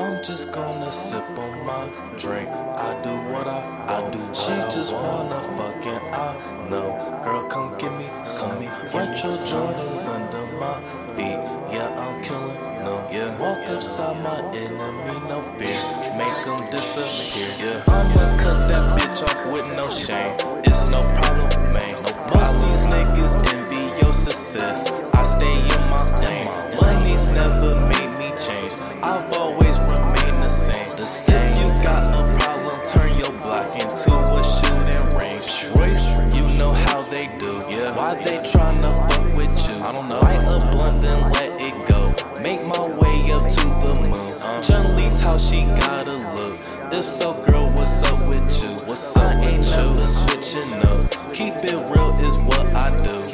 I'm just gonna sip on my drink. I do what I, I do. She just wanna fucking I know. Girl, come give me some me. Retro Jordans under my feet. Yeah, I'm killing. No, yeah. Walk upside my enemy, no fear. Make them disappear. Yeah, I'ma cut that bitch off with no shame. It's no problem, man. No Most these niggas envy your success. I stay in my lane. Money's never made me change. I've do. Yeah. Why they tryna fuck with you? I don't know. Light a blunt, then let it go. Make my way up to the moon. Uh-huh. Chun-Li's how she gotta look. If so, girl, what's up with you? What's up? I ain't sure switching up. Keep it real is what I do.